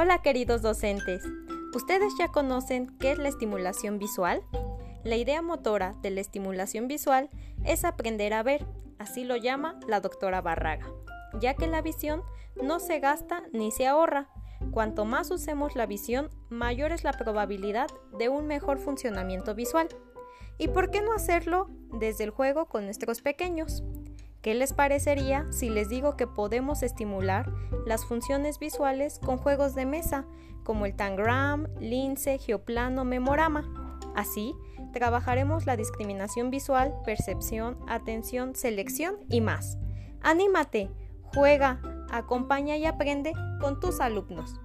Hola queridos docentes, ¿ustedes ya conocen qué es la estimulación visual? La idea motora de la estimulación visual es aprender a ver, así lo llama la doctora Barraga, ya que la visión no se gasta ni se ahorra. Cuanto más usemos la visión, mayor es la probabilidad de un mejor funcionamiento visual. ¿Y por qué no hacerlo desde el juego con nuestros pequeños? ¿Qué les parecería si les digo que podemos estimular las funciones visuales con juegos de mesa como el Tangram, Lince, Geoplano, Memorama? Así, trabajaremos la discriminación visual, percepción, atención, selección y más. ¡Anímate! Juega, acompaña y aprende con tus alumnos.